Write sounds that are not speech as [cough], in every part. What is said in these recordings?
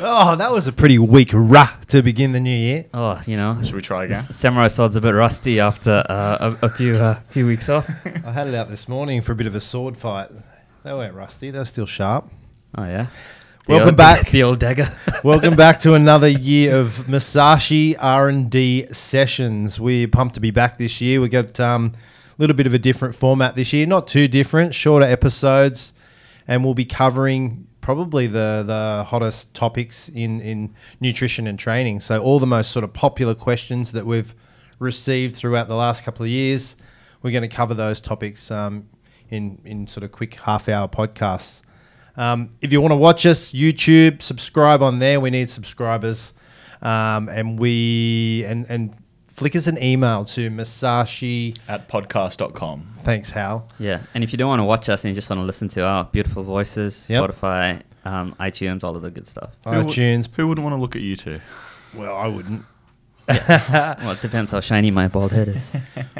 Oh, that was a pretty weak rah to begin the new year. Oh, you know, Should we try again? S- Samurai Sword's a bit rusty after uh, a, a few uh, few weeks off. [laughs] I had it out this morning for a bit of a sword fight. They weren't rusty; they were still sharp. Oh yeah. The Welcome old- back. [laughs] the old dagger. [laughs] Welcome back to another year of Musashi R and D sessions. We're pumped to be back this year. We got um, a little bit of a different format this year, not too different, shorter episodes, and we'll be covering probably the the hottest topics in in nutrition and training. So all the most sort of popular questions that we've received throughout the last couple of years, we're going to cover those topics um, in in sort of quick half hour podcasts. Um, if you want to watch us, YouTube, subscribe on there. We need subscribers, um, and we and and flick us an email to Musashi. At podcast.com. Thanks, Hal. yeah, and if you don't want to watch us and you just want to listen to our beautiful voices, Yep. Spotify, um, iTunes, all of the good stuff. Who would- iTunes. Who wouldn't want to look at you two? Well, I wouldn't. [laughs] Well, it depends how shiny my bald head is.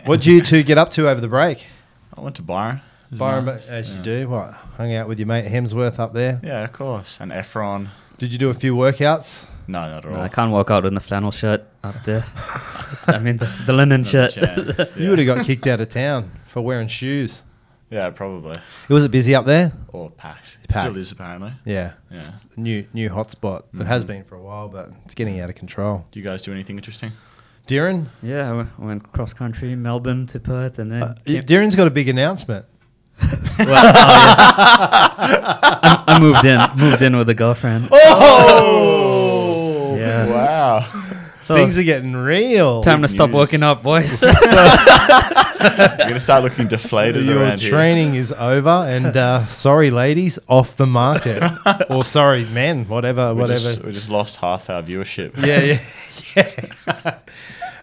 What'd you two get up to over the break? I went to Byron. It was Byron, nice. as yeah. you do, what? Hung out with your mate Hemsworth up there. Yeah, of course. And Efron. Did you do a few workouts? No, not at all. No, I can't walk out in the flannel shirt up there. [laughs] I mean, the, the linen Not shirt. chance. [laughs] You would have got kicked out of town for wearing shoes. Yeah, probably. It Was it busy up there? Or packed. It Packed. still is, apparently. Yeah. Yeah. New new hotspot. It has Mhm. been for a while, but it's getting out of control. Do you guys do anything interesting? Darren, yeah, I went- cross country, Melbourne to Perth, and then uh, came- Darren's got a big announcement. [laughs] Well, oh. I, I moved in, moved in with a girlfriend. Oh! Yeah. Wow. So Things are getting real. time to stop news. working out, boys. [laughs] You're going to start looking deflated Your around training is over, and uh, sorry, ladies, off the market. [laughs] or sorry, men, whatever, We whatever. just, we just lost half our viewership. yeah, yeah,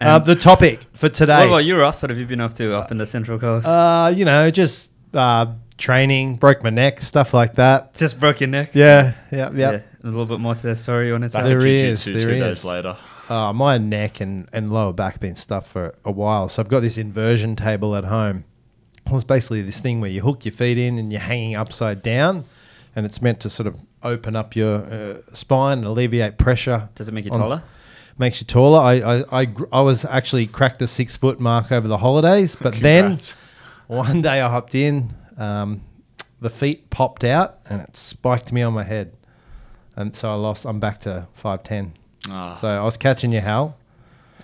yeah. uh, the topic for what today, about you, Ross? What have you been up to up in the Central Coast? uh, you know, just uh, training, broke my neck, stuff like that. Just broke your neck. Yeah, yeah, yeah. Yeah, a little bit more to that story. You want to tell? There to there two is. days later. Uh, my neck and, and lower back have been stuffed for a while. So I've got this inversion table at home. Well, it's basically this thing where you hook your feet in and you're hanging upside down, and it's meant to sort of open up your uh, spine and alleviate pressure. Does it make you on- taller? Makes you taller. I, I, I, I was actually cracked the six foot mark over the holidays, but then Congrats. One day I hopped in, um, the feet popped out and it spiked me on my head. And so I lost, I'm back to 5'10. Ah, So I was catching you, Hal.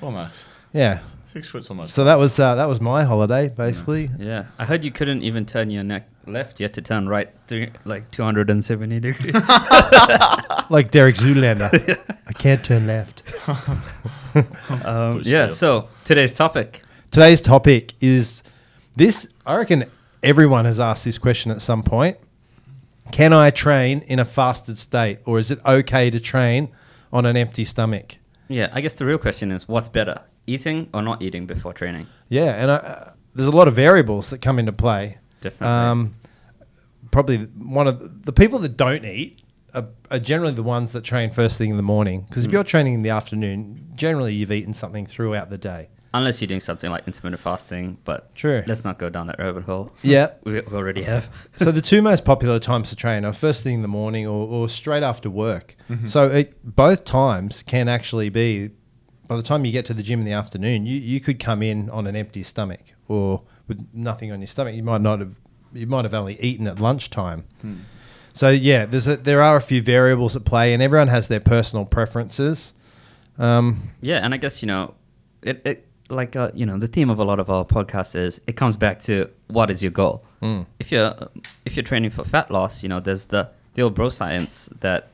almost. Yeah. Six foot's almost. So that was uh, that was my holiday, basically. Yeah, I heard you couldn't even turn your neck left. You had to turn right, three, like 270 degrees. [laughs] Like Derek Zoolander. [laughs] I can't turn left. [laughs] um, But yeah. still. So today's topic. Today's topic is this. I reckon everyone has asked this question at some point. Can I train in a fasted state, or is it okay to train on an empty stomach? Yeah, I guess the real question is, what's better, eating or not eating before training? Yeah, and I, uh, there's a lot of variables that come into play. Definitely. Um, probably one of the, the people that don't eat are, are generally the ones that train first thing in the morning. Because if Hmm. you're training in the afternoon, generally you've eaten something throughout the day. Unless you're doing something like intermittent fasting, but True. let's not go down that rabbit hole. Yeah. [laughs] we already have. [laughs] so the two most popular times to train are first thing in the morning or, or straight after work. So it, both times can actually be. By the time you get to the gym in the afternoon, you, you could come in on an empty stomach or with nothing on your stomach. You might not have. You might have only eaten at lunchtime. So yeah, there's a, there are a few variables at play, and everyone has their personal preferences. Um, Yeah, and I guess you know, it, it like uh, you know the theme of a lot of our podcasts is it comes back to what is your goal. Mm. If you're if you're training for fat loss, you know there's the the old bro science that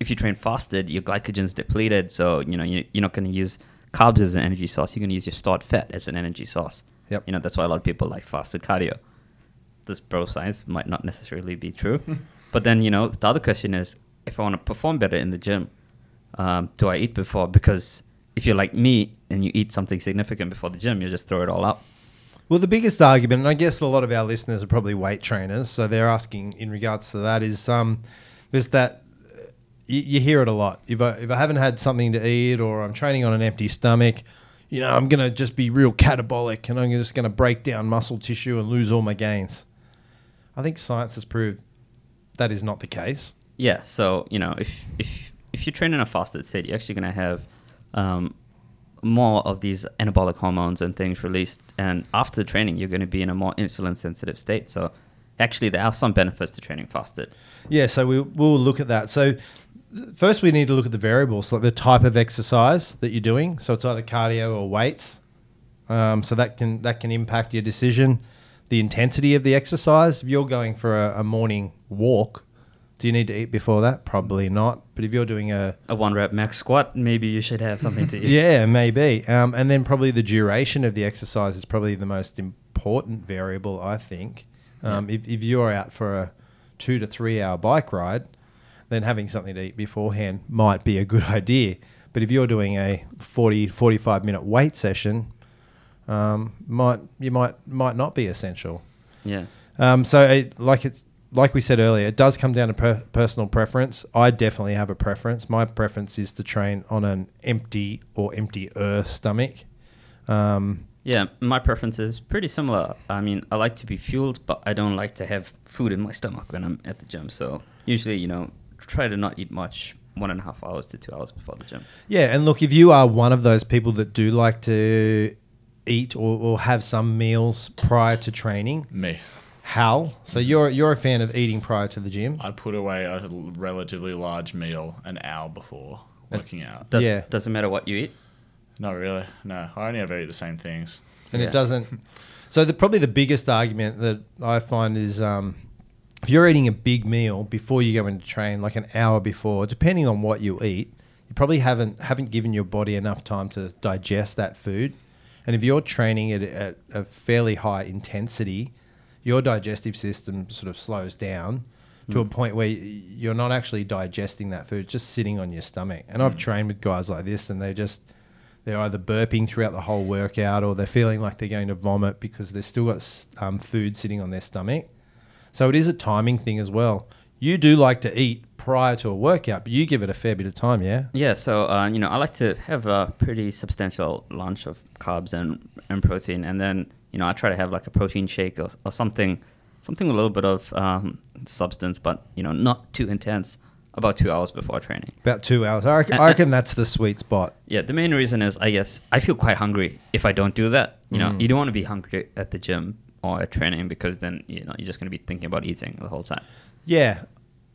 if you train fasted, your glycogen's depleted, so you know you, you're not going to use carbs as an energy source. You're going to use your stored fat as an energy source. Yep. You know that's why a lot of people like fasted cardio. This bro science might not necessarily be true, [laughs] but then you know the other question is if I want to perform better in the gym, um, do I eat before? Because if you're like me and you eat something significant before the gym, you just throw it all up. Well, the biggest argument, and I guess a lot of our listeners are probably weight trainers, so they're asking in regards to that is um, there's that uh, you, you hear it a lot. If I if I haven't had something to eat or I'm training on an empty stomach, you know, I'm gonna just be real catabolic and I'm just gonna break down muscle tissue and lose all my gains. I think science has proved that is not the case. Yeah, so you know, if if if you train in a fasted state, you're actually going to have um, more of these anabolic hormones and things released, and after training, you're going to be in a more insulin sensitive state. So, actually, there are some benefits to training fasted. Yeah, so we, we'll look at that. So, first, we need to look at the variables, like the type of exercise that you're doing. So, it's either cardio or weights. Um, so that can that can impact your decision. The intensity of the exercise. If you're going for a, a morning walk, do you need to eat before that? Probably not. But if you're doing a A one rep max squat, maybe you should have something to [laughs] eat. yeah, maybe. Um, and then probably the duration of the exercise is probably the most important variable, I think. Um, if, if you're out for a two to three hour bike ride, then having something to eat beforehand might be a good [laughs] idea. But if you're doing a 40, 45 minute weight session, um, might you might might not be essential. Yeah. Um, so, it, like it's like we said earlier, it does come down to per- personal preference. I definitely have a preference. My preference is to train on an empty or emptier stomach. Um, Yeah, my preference is pretty similar. I mean, I like to be fueled, but I don't like to have food in my stomach when I'm at the gym. So usually, you know, try to not eat much one and a half hours to two hours before the gym. yeah, and look, if you are one of those people that do like to eat or, or have some meals prior to training, Me. Hal, so you're you're a fan of eating prior to the gym. I'd put away a relatively large meal an hour before working out. Does, Yeah. Doesn't matter what you eat. Not really. No, I only ever eat the same things. and Yeah. it doesn't. [laughs] So the probably the biggest argument that I find is um, if you're eating a big meal before you go into train, like an hour before, depending on what you eat, you probably haven't haven't given your body enough time to digest that food. And if you're training it at a fairly high intensity, your digestive system sort of slows down to a point where you're not actually digesting that food, it's just sitting on your stomach. And I've trained with guys like this, and they just they're either burping throughout the whole workout or they're feeling like they're going to vomit because they've still got um, food sitting on their stomach. So it is a timing thing as well. You do like to eat prior to a workout, but you give it a fair bit of time, yeah? Yeah, so uh, you know, I like to have a pretty substantial lunch of carbs and, and protein, and then you know, I try to have like a protein shake or, or something, something with a little bit of um, substance, but you know, not too intense. About two hours before training. About two hours. I reckon, [laughs] I reckon that's the sweet spot. Yeah, the main reason is I guess I feel quite hungry if I don't do that. You know, Mm. you don't want to be hungry at the gym or at training because then you know you're just going to be thinking about eating the whole time. Yeah,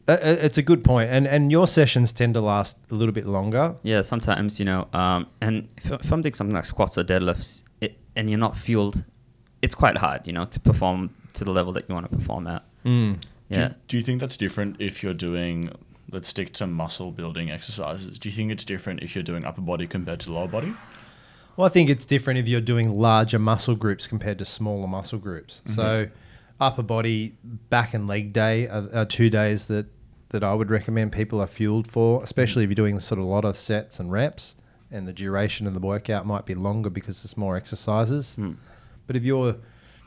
it's a good point. And, and your sessions tend to last a little bit longer. Yeah, sometimes you know, um, and if, if I'm doing something like squats or deadlifts, it, and you're not fueled, it's quite hard, you know, to perform to the level that you want to perform at. Mm. Do, Yeah, you, do you think that's different if you're doing, let's stick to muscle building exercises? Do you think it's different if you're doing upper body compared to lower body? Well, I think it's different if you're doing larger muscle groups compared to smaller muscle groups. So, upper body, back and leg day are, are two days that, that I would recommend people are fueled for, especially if you're doing sort of a lot of sets and reps, and the duration of the workout might be longer because there's more exercises. But if you're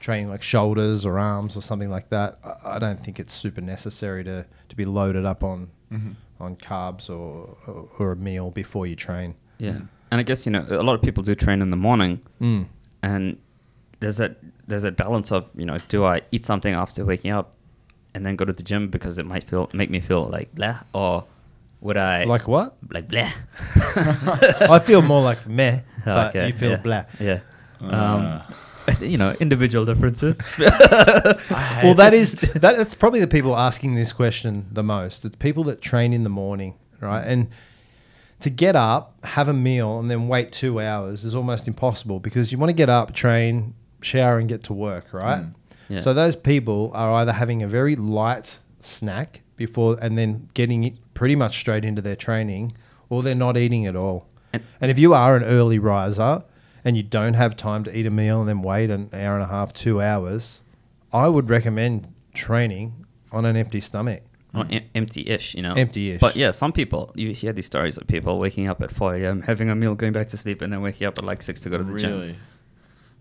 training like shoulders or arms or something like that, I, I don't think it's super necessary to, to be loaded up on on carbs or, or or a meal before you train. yeah, and I guess you know a lot of people do train in the morning, Mm. and there's that there's that balance of you know do I eat something after waking up, and then go to the gym because it might feel make me feel like blah, or would I Like what? like blah? [laughs] I feel more like meh, [laughs] but Okay, you feel yeah, blah. Yeah. Uh, Um, you know, individual differences. [laughs] Well, that is that, that's probably the people asking this question the most. It's people that train in the morning, right? Mm. And to get up, have a meal, and then wait two hours is almost impossible because you want to get up, train, shower, and get to work, right? Mm. Yeah. So those people are either having a very light snack before and then getting it pretty much straight into their training, or they're not eating at all. And- And if you are an early riser and you don't have time to eat a meal and then wait an hour and a half, two hours, I would recommend training on an empty stomach. Or em- empty-ish, you know. Empty-ish. But yeah, some people you hear these stories of people waking up at 4 a.m., having a meal, going back to sleep, and then waking up at like six to go to the gym. really?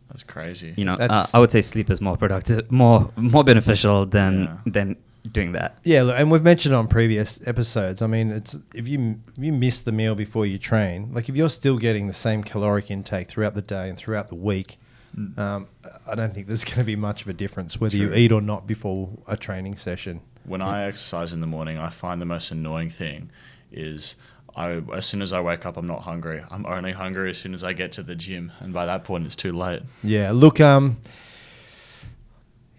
That's crazy. You know, uh, I would say sleep is more productive, more more beneficial than Yeah. than doing that. Yeah, look, and we've mentioned on previous episodes. I mean, it's if you if you miss the meal before you train, like if you're still getting the same caloric intake throughout the day and throughout the week, Um, I don't think there's [laughs] going to be much of a difference whether you eat or not before a training session. When I exercise in the morning, I find the most annoying thing is I as soon as I wake up, I'm not hungry. I'm only hungry as soon as I get to the gym, and by that point, it's too late. Yeah, look, um,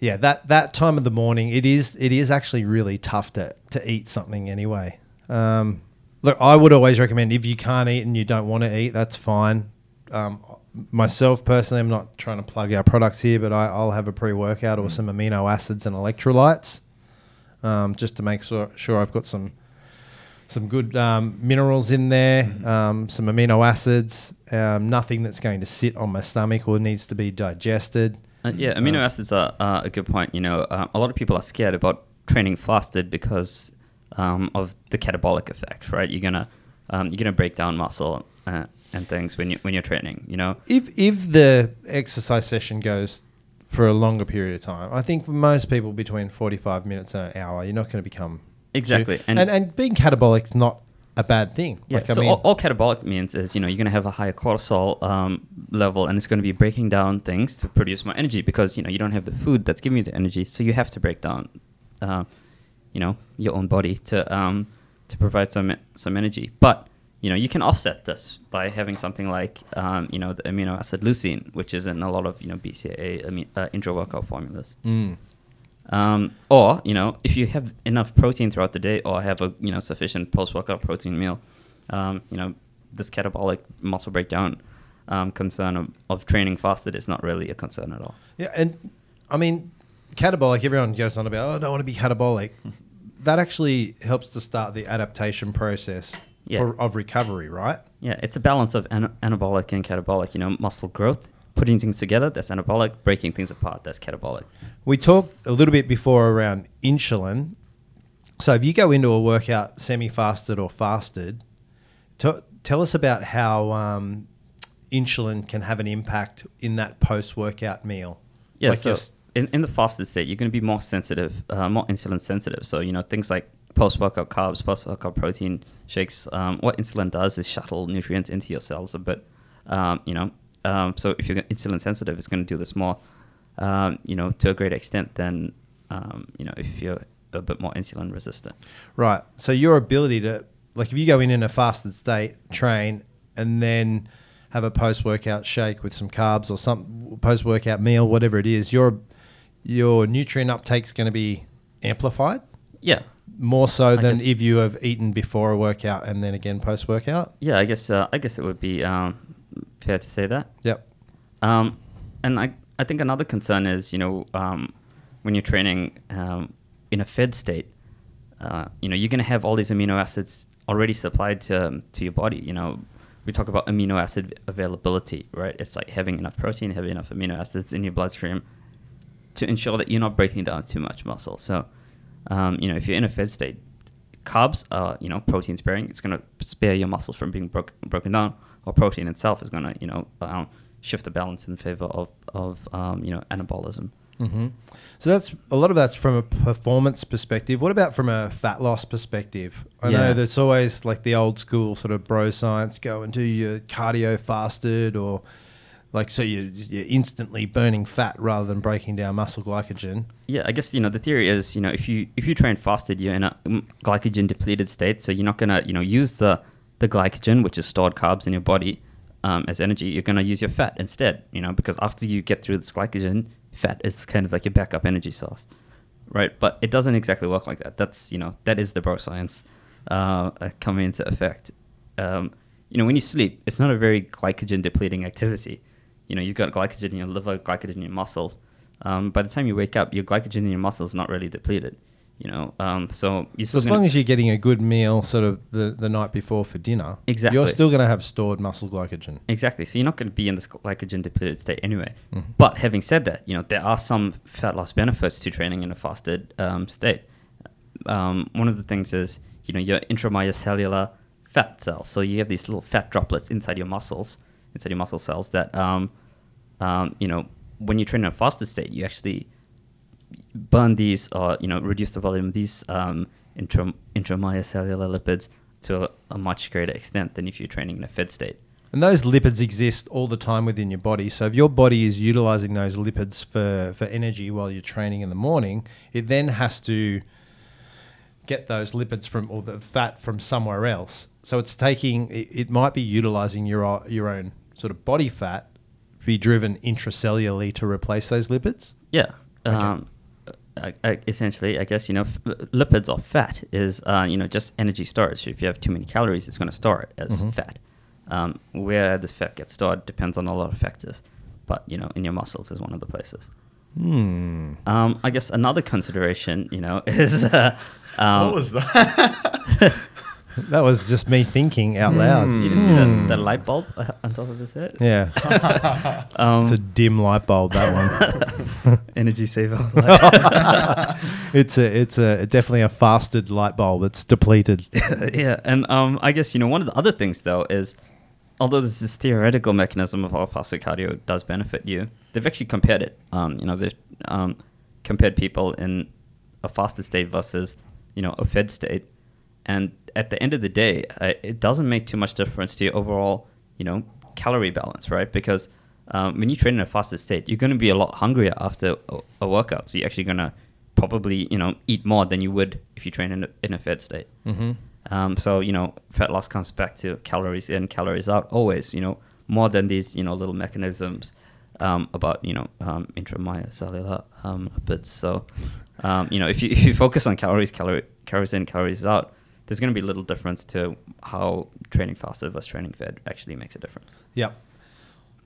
yeah, that that time of the morning, it is it is actually really tough to to eat something anyway. Um, look, I would always recommend if you can't eat and you don't want to eat, that's fine. Um, myself personally, I'm not trying to plug our products here, but I, I'll have a pre workout or some amino acids and electrolytes, um, just to make sure sure I've got some some good um, minerals in there, um, some amino acids, um, nothing that's going to sit on my stomach or needs to be digested. Uh, yeah, amino acids are uh, a good point. You know, uh, a lot of people are scared about training fasted because um, of the catabolic effect, right? You're gonna um, you're gonna break down muscle uh, and things when you when you're training. You know, If if the exercise session goes for a longer period of time, I think for most people between forty five minutes and an hour, you're not going to become Exactly, And, and and being catabolic is not a bad thing. Yeah, like I so mean, all, all catabolic means is you know you're going to have a higher cortisol um, level, and it's going to be breaking down things to produce more energy because you know you don't have the food that's giving you the energy, so you have to break down, uh, you know, your own body to um, to provide some some energy. But you know you can offset this by having something like um, you know the amino acid leucine, which is in a lot of you know BCAA uh, intra workout formulas. mm, Um, or you know, if you have enough protein throughout the day, or have a you know sufficient post-workout protein meal, um, you know, this catabolic muscle breakdown um, concern of, of training fasted is not really a concern at all. yeah, and I mean, catabolic. Everyone goes on about, oh, I don't want to be catabolic. [laughs] that actually helps to start the adaptation process Yeah. for, of recovery, right? Yeah, it's a balance of ana- anabolic and catabolic. You know, muscle growth, putting things together, that's anabolic. Breaking things apart, that's catabolic. We talked a little bit before around insulin. So if you go into a workout semi-fasted or fasted, t- tell us about how um, insulin can have an impact in that post-workout meal. Yeah, Like so in, in the fasted state, you're going to be more sensitive, uh, more insulin sensitive. So, you know, things like post workout carbs, post workout protein shakes, um, what insulin does is shuttle nutrients into your cells a bit. Um, you know, um, so if you're insulin sensitive, it's going to do this more, um, you know, to a great extent than, um, you know, if you're a bit more insulin resistant. Right. So your ability to like if you go in in a fasted state, train, and then have a post workout shake with some carbs or some post workout meal, whatever it is, your your nutrient uptake's going to be amplified Yeah. more so I than if you have eaten before a workout and then again post workout. Yeah, I guess, uh, I guess it would be um, fair to say that. Yep. Um, and I, I think another concern is, you know, um, when you're training um, in a fed state, uh, you know, you're going to have all these amino acids already supplied to, to your body. You know, we talk about amino acid availability, right? It's like having enough protein, having enough amino acids in your bloodstream to ensure that you're not breaking down too much muscle. So, um, you know, if you're in a fed state, carbs are, you know, protein sparing. It's going to spare your muscles from being broke, broken down, or protein itself is going to, you know, um, shift the balance in favor of, of um, you know, anabolism. hmm So that's a lot of that's from a performance perspective. What about from a fat loss perspective? I Yeah. know that's always like the old school sort of bro science. Go and do your cardio fasted, or like so you you're instantly burning fat rather than breaking down muscle glycogen. Yeah, I guess you know the theory is you know if you if you train fasted, you're in a mm, glycogen depleted state, so you're not gonna you know use the the glycogen, which is stored carbs in your body, um, as energy. You're gonna use your fat instead, you know, because after you get through this glycogen, fat is kind of like your backup energy source, right? But it doesn't exactly work like that. That's you know that is the bro science uh, uh, coming into effect. Um, you know, when you sleep, it's not a very glycogen depleting activity. You know, you've got glycogen in your liver, glycogen in your muscles. Um, by the time you wake up, your glycogen in your muscles is not really depleted. You know, um, so you're So still as long as you're getting a good meal, sort of the, the night before for dinner, Exactly. you're still going to have stored muscle glycogen. Exactly. So you're not going to be in this glycogen depleted state anyway. Mm-hmm. But having said that, you know there are some fat loss benefits to training in a fasted um, state. Um, one of the things is you know your intramyocellular fat cells. So you have these little fat droplets inside your muscles, inside your muscle cells that um, um, you know when you train in a fasted state, you actually burn these or you know reduce the volume of these um, intra- intramyocellular lipids to a, a much greater extent than if you're training in a fed state. And those lipids exist all the time within your body. So if your body is utilizing those lipids for, for energy while you're training in the morning, it then has to get those lipids from or the fat from somewhere else. So it's taking it, it might be utilizing your your own sort of body fat be driven intracellularly to replace those lipids. Yeah. Um, I, I, essentially, I guess you know, f- lipids or fat is uh, you know just energy storage. If you have too many calories, it's going to store it as fat. Um, where this fat gets stored depends on a lot of factors, but you know, in your muscles is one of the places. Hmm. Um, I guess another consideration, you know, [laughs] is uh, um, what was that? [laughs] That was just me thinking out loud. you didn't see that, that light bulb uh, [laughs] on top of his head. Yeah, Um, [laughs] it's a dim light bulb. That one. [laughs] energy saver. it's a it's a definitely a fasted light bulb. It's depleted. yeah, and um, I guess you know one of the other things though is, although this is theoretical mechanism of how fasted cardio does benefit you, they've actually compared it. Um, you know, they've um, compared people in a fasted state versus you know a fed state, and at the end of the day, uh, it doesn't make too much difference to your overall you know calorie balance, right? Because um, when you train in a fasted state, you're going to be a lot hungrier after a, a workout, so you're actually going to probably you know eat more than you would if you train in a, in a fed state. Mm-hmm. Um, so you know, fat loss comes back to calories in, calories out, always. You know, more than these you know little mechanisms um, about you know um, intracellular um, lipids. So um, you know, if you [laughs] if you focus on calories, calorie, calories in, calories out, there's going to be little difference to how training fasted versus training fed actually makes a difference. Yeah.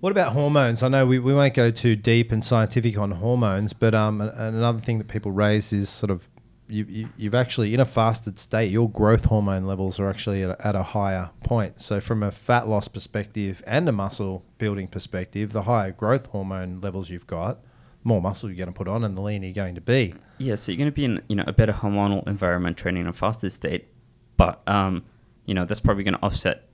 What about hormones? I know we, we won't go too deep and scientific on hormones, but um, another thing that people raise is sort of you, you, you've actually, in a fasted state, your growth hormone levels are actually at a, at a higher point. So, from a fat loss perspective and a muscle building perspective, the higher growth hormone levels you've got, more muscle you're going to put on and the leaner you're going to be. Yeah, so you're going to be in you know a better hormonal environment training in a fasted state, but um, you know that's probably going to offset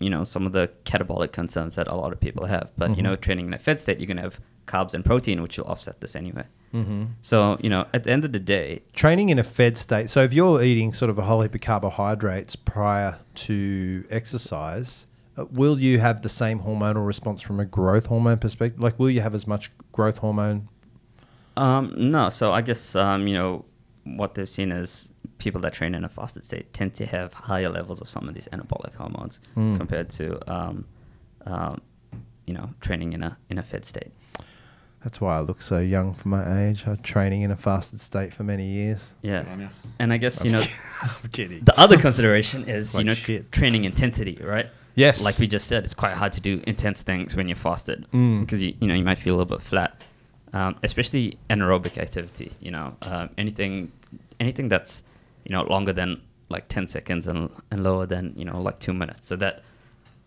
you know some of the catabolic concerns that a lot of people have. But you know, training in a fed state, you're going to have carbs and protein, which will offset this anyway. Mm-hmm. So you know, at the end of the day, Training in a fed state. So, if you're eating sort of a whole heap of carbohydrates prior to exercise, uh, will you have the same hormonal response from a growth hormone perspective? Like, will you have as much growth hormone? um, no. So I guess um, you know what they've seen is people that train in a fasted state tend to have higher levels of some of these anabolic hormones Mm. compared to um, um, you know training in a in a fed state. That's why I look so young for my age. I'm training in a fasted state for many years. Yeah. Good on ya. And I guess, you know, [laughs] I'm kidding. the other consideration is, Like you know, shit. training intensity, right? Yes. Like we just said, it's quite hard to do intense things when you're fasted Mm. because, you, you know, you might feel a little bit flat, um, especially anaerobic activity, you know, um, anything, anything that's, you know, longer than like 10 seconds and, and lower than, you know, like two minutes. So that,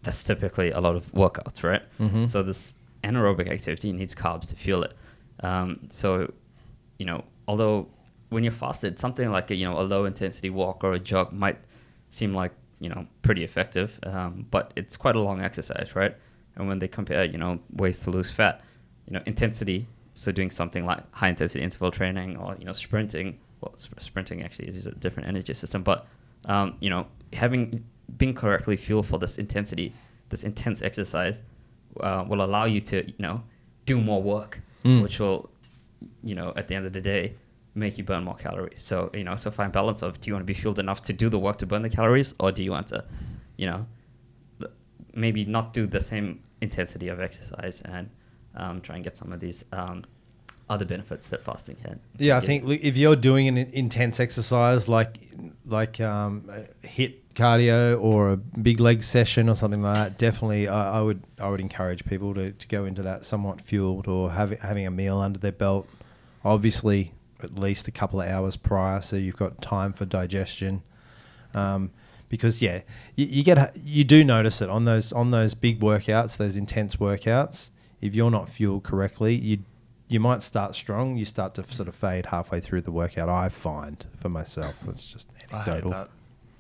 that's typically a lot of workouts, right? Mhm. So this anaerobic activity needs carbs to fuel it. Um, so, you know, although when you're fasted, something like a, you know a low intensity walk or a jog might seem like you know pretty effective, um, but it's quite a long exercise, right? And when they compare, you know, ways to lose fat, you know, intensity. So doing something like high intensity interval training or you know sprinting. Well, sprinting actually is a different energy system, but um, you know, having been correctly fueled for this intensity, this intense exercise, uh, will allow you to you know do more work, Mm. which will you know at the end of the day make you burn more calories. So you know, so find balance of do you want to be fueled enough to do the work to burn the calories, or do you want to, you know, maybe not do the same intensity of exercise and um, try and get some of these um, other benefits that fasting had. Yeah, I think look, if you're doing an intense exercise like like um, HIIT cardio or a big leg session or something like that, definitely I, I would I would encourage people to, to go into that somewhat fueled or having having a meal under their belt. Obviously, at least a couple of hours prior, so you've got time for digestion. Um, because yeah, you, you get you do notice it on those on those big workouts, those intense workouts. If you're not fueled correctly, you you might start strong. You start to sort of fade halfway through the workout. I find for myself, it's just I hate anecdotal. that.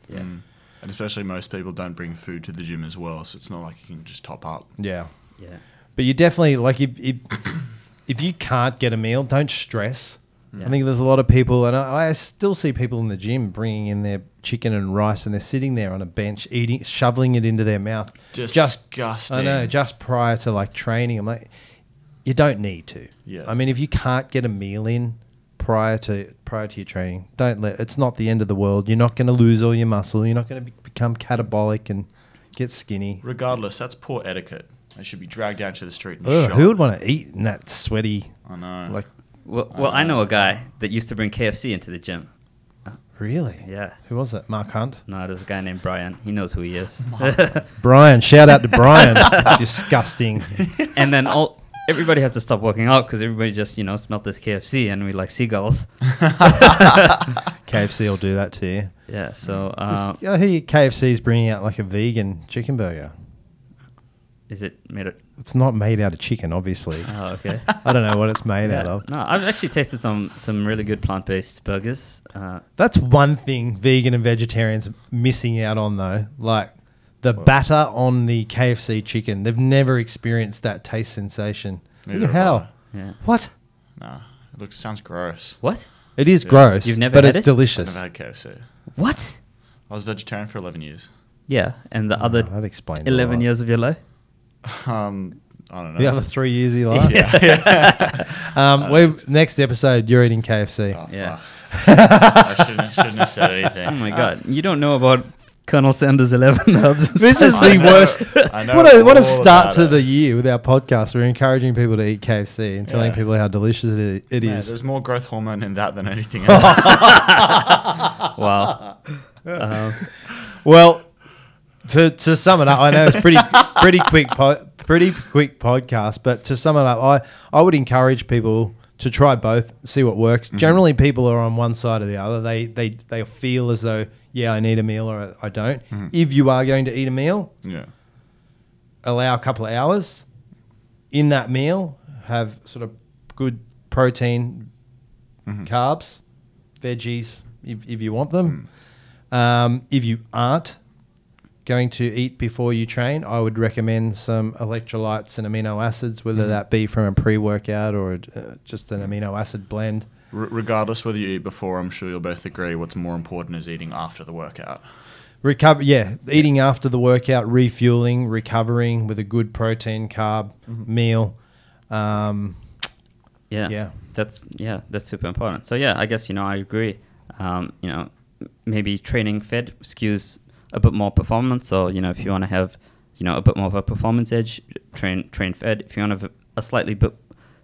Yeah. Mm. And especially most people don't bring food to the gym as well, so it's not like you can just top up. Yeah, Yeah. but you definitely like if if, if you can't get a meal, don't stress. I think there's a lot of people, and I, I still see people in the gym bringing in their chicken and rice, and they're sitting there on a bench eating, shoveling it into their mouth. Disgusting. I know, just prior to like training. I'm like, you don't need to. Yeah. I mean, if you can't get a meal in prior to prior to your training, don't let. It's not the end of the world. You're not going to lose all your muscle. You're not going to be, become catabolic and get skinny. Regardless, that's poor etiquette. They should be dragged down to the street and Ugh, shot. who would want to eat in that sweaty? I know. Like, Well, well, I know a guy that used to bring KFC into the gym. really? Yeah. Who was it? Mark Hunt. No, there's a guy named Brian. He knows who he is. [laughs] Brian. Shout out to Brian. [laughs] Disgusting. and then all everybody had to stop working out because everybody just you know smelled this KFC and we like seagulls. [laughs] [laughs] KFC will do that to you. Yeah. So uh, I hear KFC is bringing out like a vegan chicken burger. is it made it? It's not made out of chicken, obviously. Oh, okay. [laughs] I don't know what it's made Yeah. out of. No, I've actually tasted some some really good plant based burgers. Uh, That's one thing vegan and vegetarians are missing out on, though. Like the batter on the KFC chicken, they've never experienced that taste sensation. Neither Look at have hell. yeah. What? Nah, it looks sounds gross. What? It is Yeah. gross. You've never but had it's it? I've delicious. never had KFC. What? I was vegetarian for 11 years. Yeah, and the Oh, other that explains a eleven lot. years of your life. [laughs] Um, I don't know. The other three years of your life. yeah. [laughs] [laughs] Um, we've, next episode, you're eating KFC. Oh, Yeah. fuck. I shouldn't, shouldn't have said anything. Oh my god, you don't know about Colonel Sanders' eleven herbs. and [laughs] This is spices. the I know- worst. I know [laughs] What a, what a start to it. the year with our podcast. We're encouraging people to eat KFC and telling Yeah. people how delicious it, it Yeah, is. there's more growth hormone in that than anything [laughs] else. wow. Um, Well, to to sum it up, I know it's pretty pretty quick po- pretty quick podcast, but to sum it up, I I would encourage people to try both, see what works. Mm-hmm. Generally, people are on one side or the other. They they they feel as though yeah, I need a meal or I don't. Mm-hmm. If you are going to eat a meal, yeah. allow a couple of hours in that meal, have sort of good protein, mm-hmm. carbs, veggies if, if you want them. Mm. Um, if you aren't going to eat before you train, I would recommend some electrolytes and amino acids, whether that be from a pre workout or uh, just an amino acid blend. R- regardless whether you eat before, I'm sure you'll both agree what's more important is eating after the workout. Recover, yeah, eating after the workout, refueling, recovering with a good protein carb meal. Um, yeah. Yeah. That's yeah, that's super important. So yeah, I guess you know I agree. Um, you know, maybe training fed skews a bit more performance. So you know, if you want to have you know a bit more of a performance edge, train train fed. If you want to have a slightly bit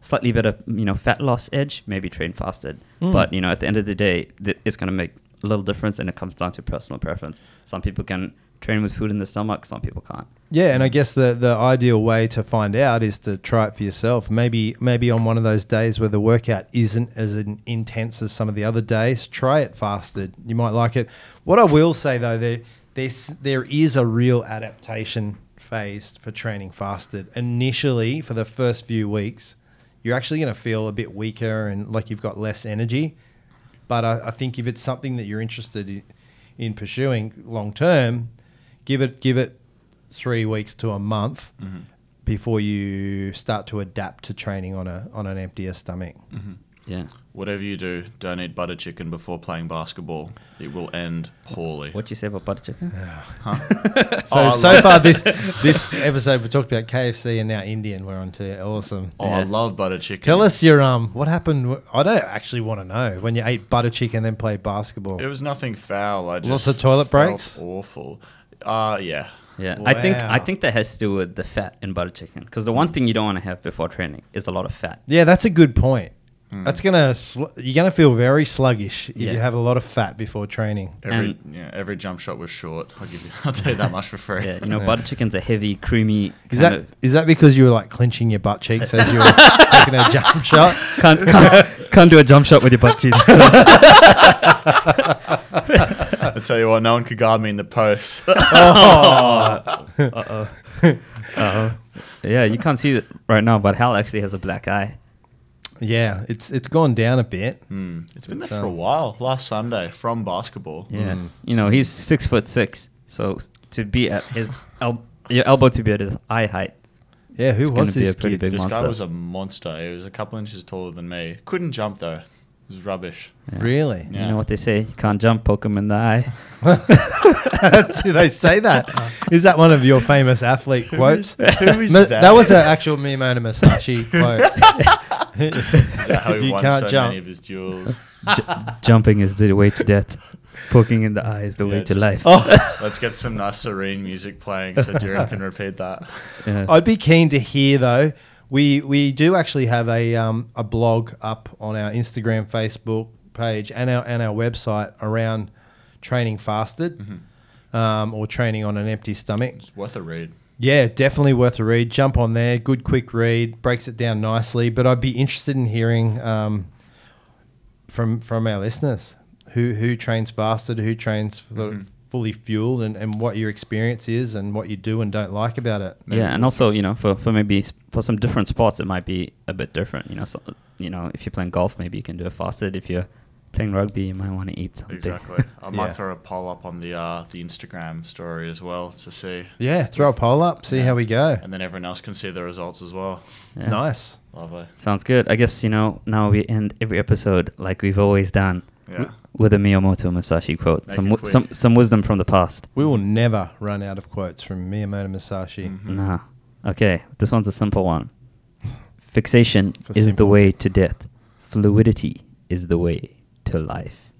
slightly better you know fat loss edge, maybe train fasted. Mm. But you know, at the end of the day, th- it's going to make a little difference, and it comes down to personal preference. Some people can train with food in the stomach, some people can't. Yeah, and I guess the the ideal way to find out is to try it for yourself. Maybe maybe on one of those days where the workout isn't as in- intense as some of the other days, try it fasted. You might like it. What I will say though, there there's there is a real adaptation phase for training fasted. Initially, for the first few weeks, you're actually going to feel a bit weaker and like you've got less energy. But I, I think if it's something that you're interested in, in pursuing long term, give it give it three weeks to a month mm-hmm. before you start to adapt to training on a on an emptier stomach. Mm-hmm. Yeah. Whatever you do, don't eat butter chicken before playing basketball. It will end poorly. What you say about butter chicken? [laughs] So Oh, so far this this episode we talked about KFC and now Indian. We're on to awesome. Oh, I love butter chicken. Tell us your um what happened. I don't actually want to know when you ate butter chicken and then played basketball. It was nothing foul. I just Lots of toilet breaks? Awful. Uh yeah. Yeah, I think I think that has to do with the fat in butter chicken. Because the one thing you don't want to have before training is a lot of fat. Yeah, that's a good point. That's gonna sl- you're gonna feel very sluggish if Yeah. you have a lot of fat before training. Every And- yeah, every jump shot was short. I'll give you [laughs] I'll tell you that much for free. Yeah, you know, Yeah. butter chicken's a heavy, creamy. Is kind that of- is that because you were like clenching your butt cheeks as you were [laughs] taking a jump shot? can't, can't can't do a jump shot with your butt cheeks? [laughs] I tell you what, no one could guard me in the post. Uh oh. Uh oh. Yeah, you can't see it right now, but Hal actually has a black eye. Yeah, it's it's gone down a bit. Hmm. It's been there So- for a while. Last Sunday from basketball. Yeah, you know, he's six foot six, so to be at his el- your elbow to be at his eye height. Yeah, who It's gonna was be this a pretty kid? big This guy was a monster. He was a couple inches taller than me. Couldn't jump though. It was rubbish. Yeah. Really? You know what they say? You can't jump, poke 'em in the eye. [laughs] Do they say that? Is that one of your famous athlete quotes? Who is, who is Ma- that? that was an actual Miyamoto Musashi [laughs] quote. Is that how if he you can't so jump. many of his duels? [laughs] Ju- jumping is the way to death. Poking in the eye is the way to life. Oh, Let's get some nice serene music playing so Duran can repeat that. Yeah. I'd be keen to hear though. We we do actually have a um, a blog up on our Instagram, Facebook page, and our and our website around training fasted, Mm-hmm. um, or training on an empty stomach. It's worth a read. Yeah, definitely worth a read. Jump on there. Good, quick read. Breaks it down nicely. But I'd be interested in hearing um, from from our listeners who who trains fasted, who trains Mhm. Fully fueled, and, and what your experience is, and what you do and don't like about it. Maybe yeah, and also you know for, for maybe for some different sports it might be a bit different. You know, so you know if you're playing golf, maybe you can do it fasted. If you're playing rugby, you might want to eat something. Exactly. I might [laughs] Yeah. throw a poll up on the uh, the Instagram story as well to see, Yeah, throw a poll up, see Yeah. how we go. and then everyone else can see the results as well. Yeah. Nice. Lovely. Sounds good. I guess you know now we end every episode like we've always done Yeah. With a Miyamoto Musashi quote, Make some it wi- quick. some some wisdom from the past. We will never run out of quotes from Miyamoto Musashi. Mhm. Nah. Okay, this one's a simple one. Fixation For is simple. the way to death. Fluidity is the way to life.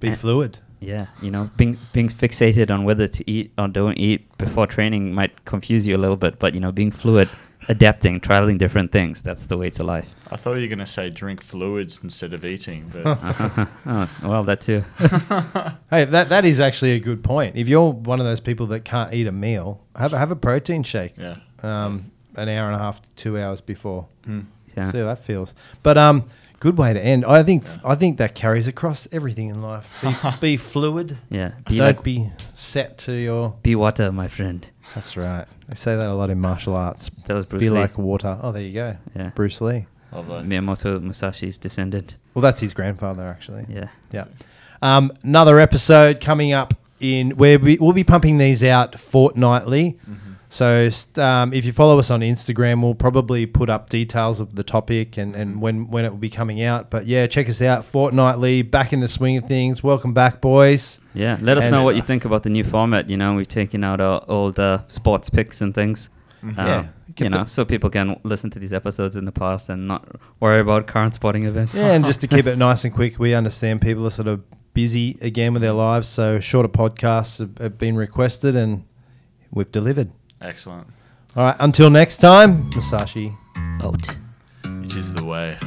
Be Uh, fluid. Yeah, you know, being being fixated on whether to eat or don't eat before training might confuse you a little bit, but you know, being fluid, adapting, trialing different things, that's the way to life. I thought you were going to say drink fluids instead of eating, but [laughs] oh, well, that too. [laughs] Hey, that that is actually a good point. If you're one of those people that can't eat a meal, have a- have a protein shake. yeah. Um, an hour and a half, two hours before. Hmm. Yeah. See how that feels. But um, good way to end. I think Yeah. I think that carries across everything in life. Be, [laughs] be fluid. Yeah. Be Don't like be set to your. be water, my friend. That's right. They say that a lot in martial arts. That was Bruce be Lee. like water. Oh, there you go. Yeah. Bruce Lee. Lovely. Miyamoto Musashi's descendant. Well, that's his grandfather actually. Yeah. Yeah. Um, another episode coming up in where we, we'll be pumping these out fortnightly. So um, if you follow us on Instagram, we'll probably put up details of the topic and, and when, when it will be coming out. But yeah, check us out fortnightly, back in the swing of things. Welcome back, boys. Yeah, let us And- know what you think about the new format. You know, we've taken out our old uh, sports picks and things. Mhm. Uh, Yeah, you know, so people can listen to these episodes in the past and not worry about current sporting events. Yeah, and just to keep [laughs] it nice and quick, we understand people are sort of busy again with their lives. So shorter podcasts have, have been requested and we've delivered. Excellent. All right, until next time, Musashi. Out. It is the way.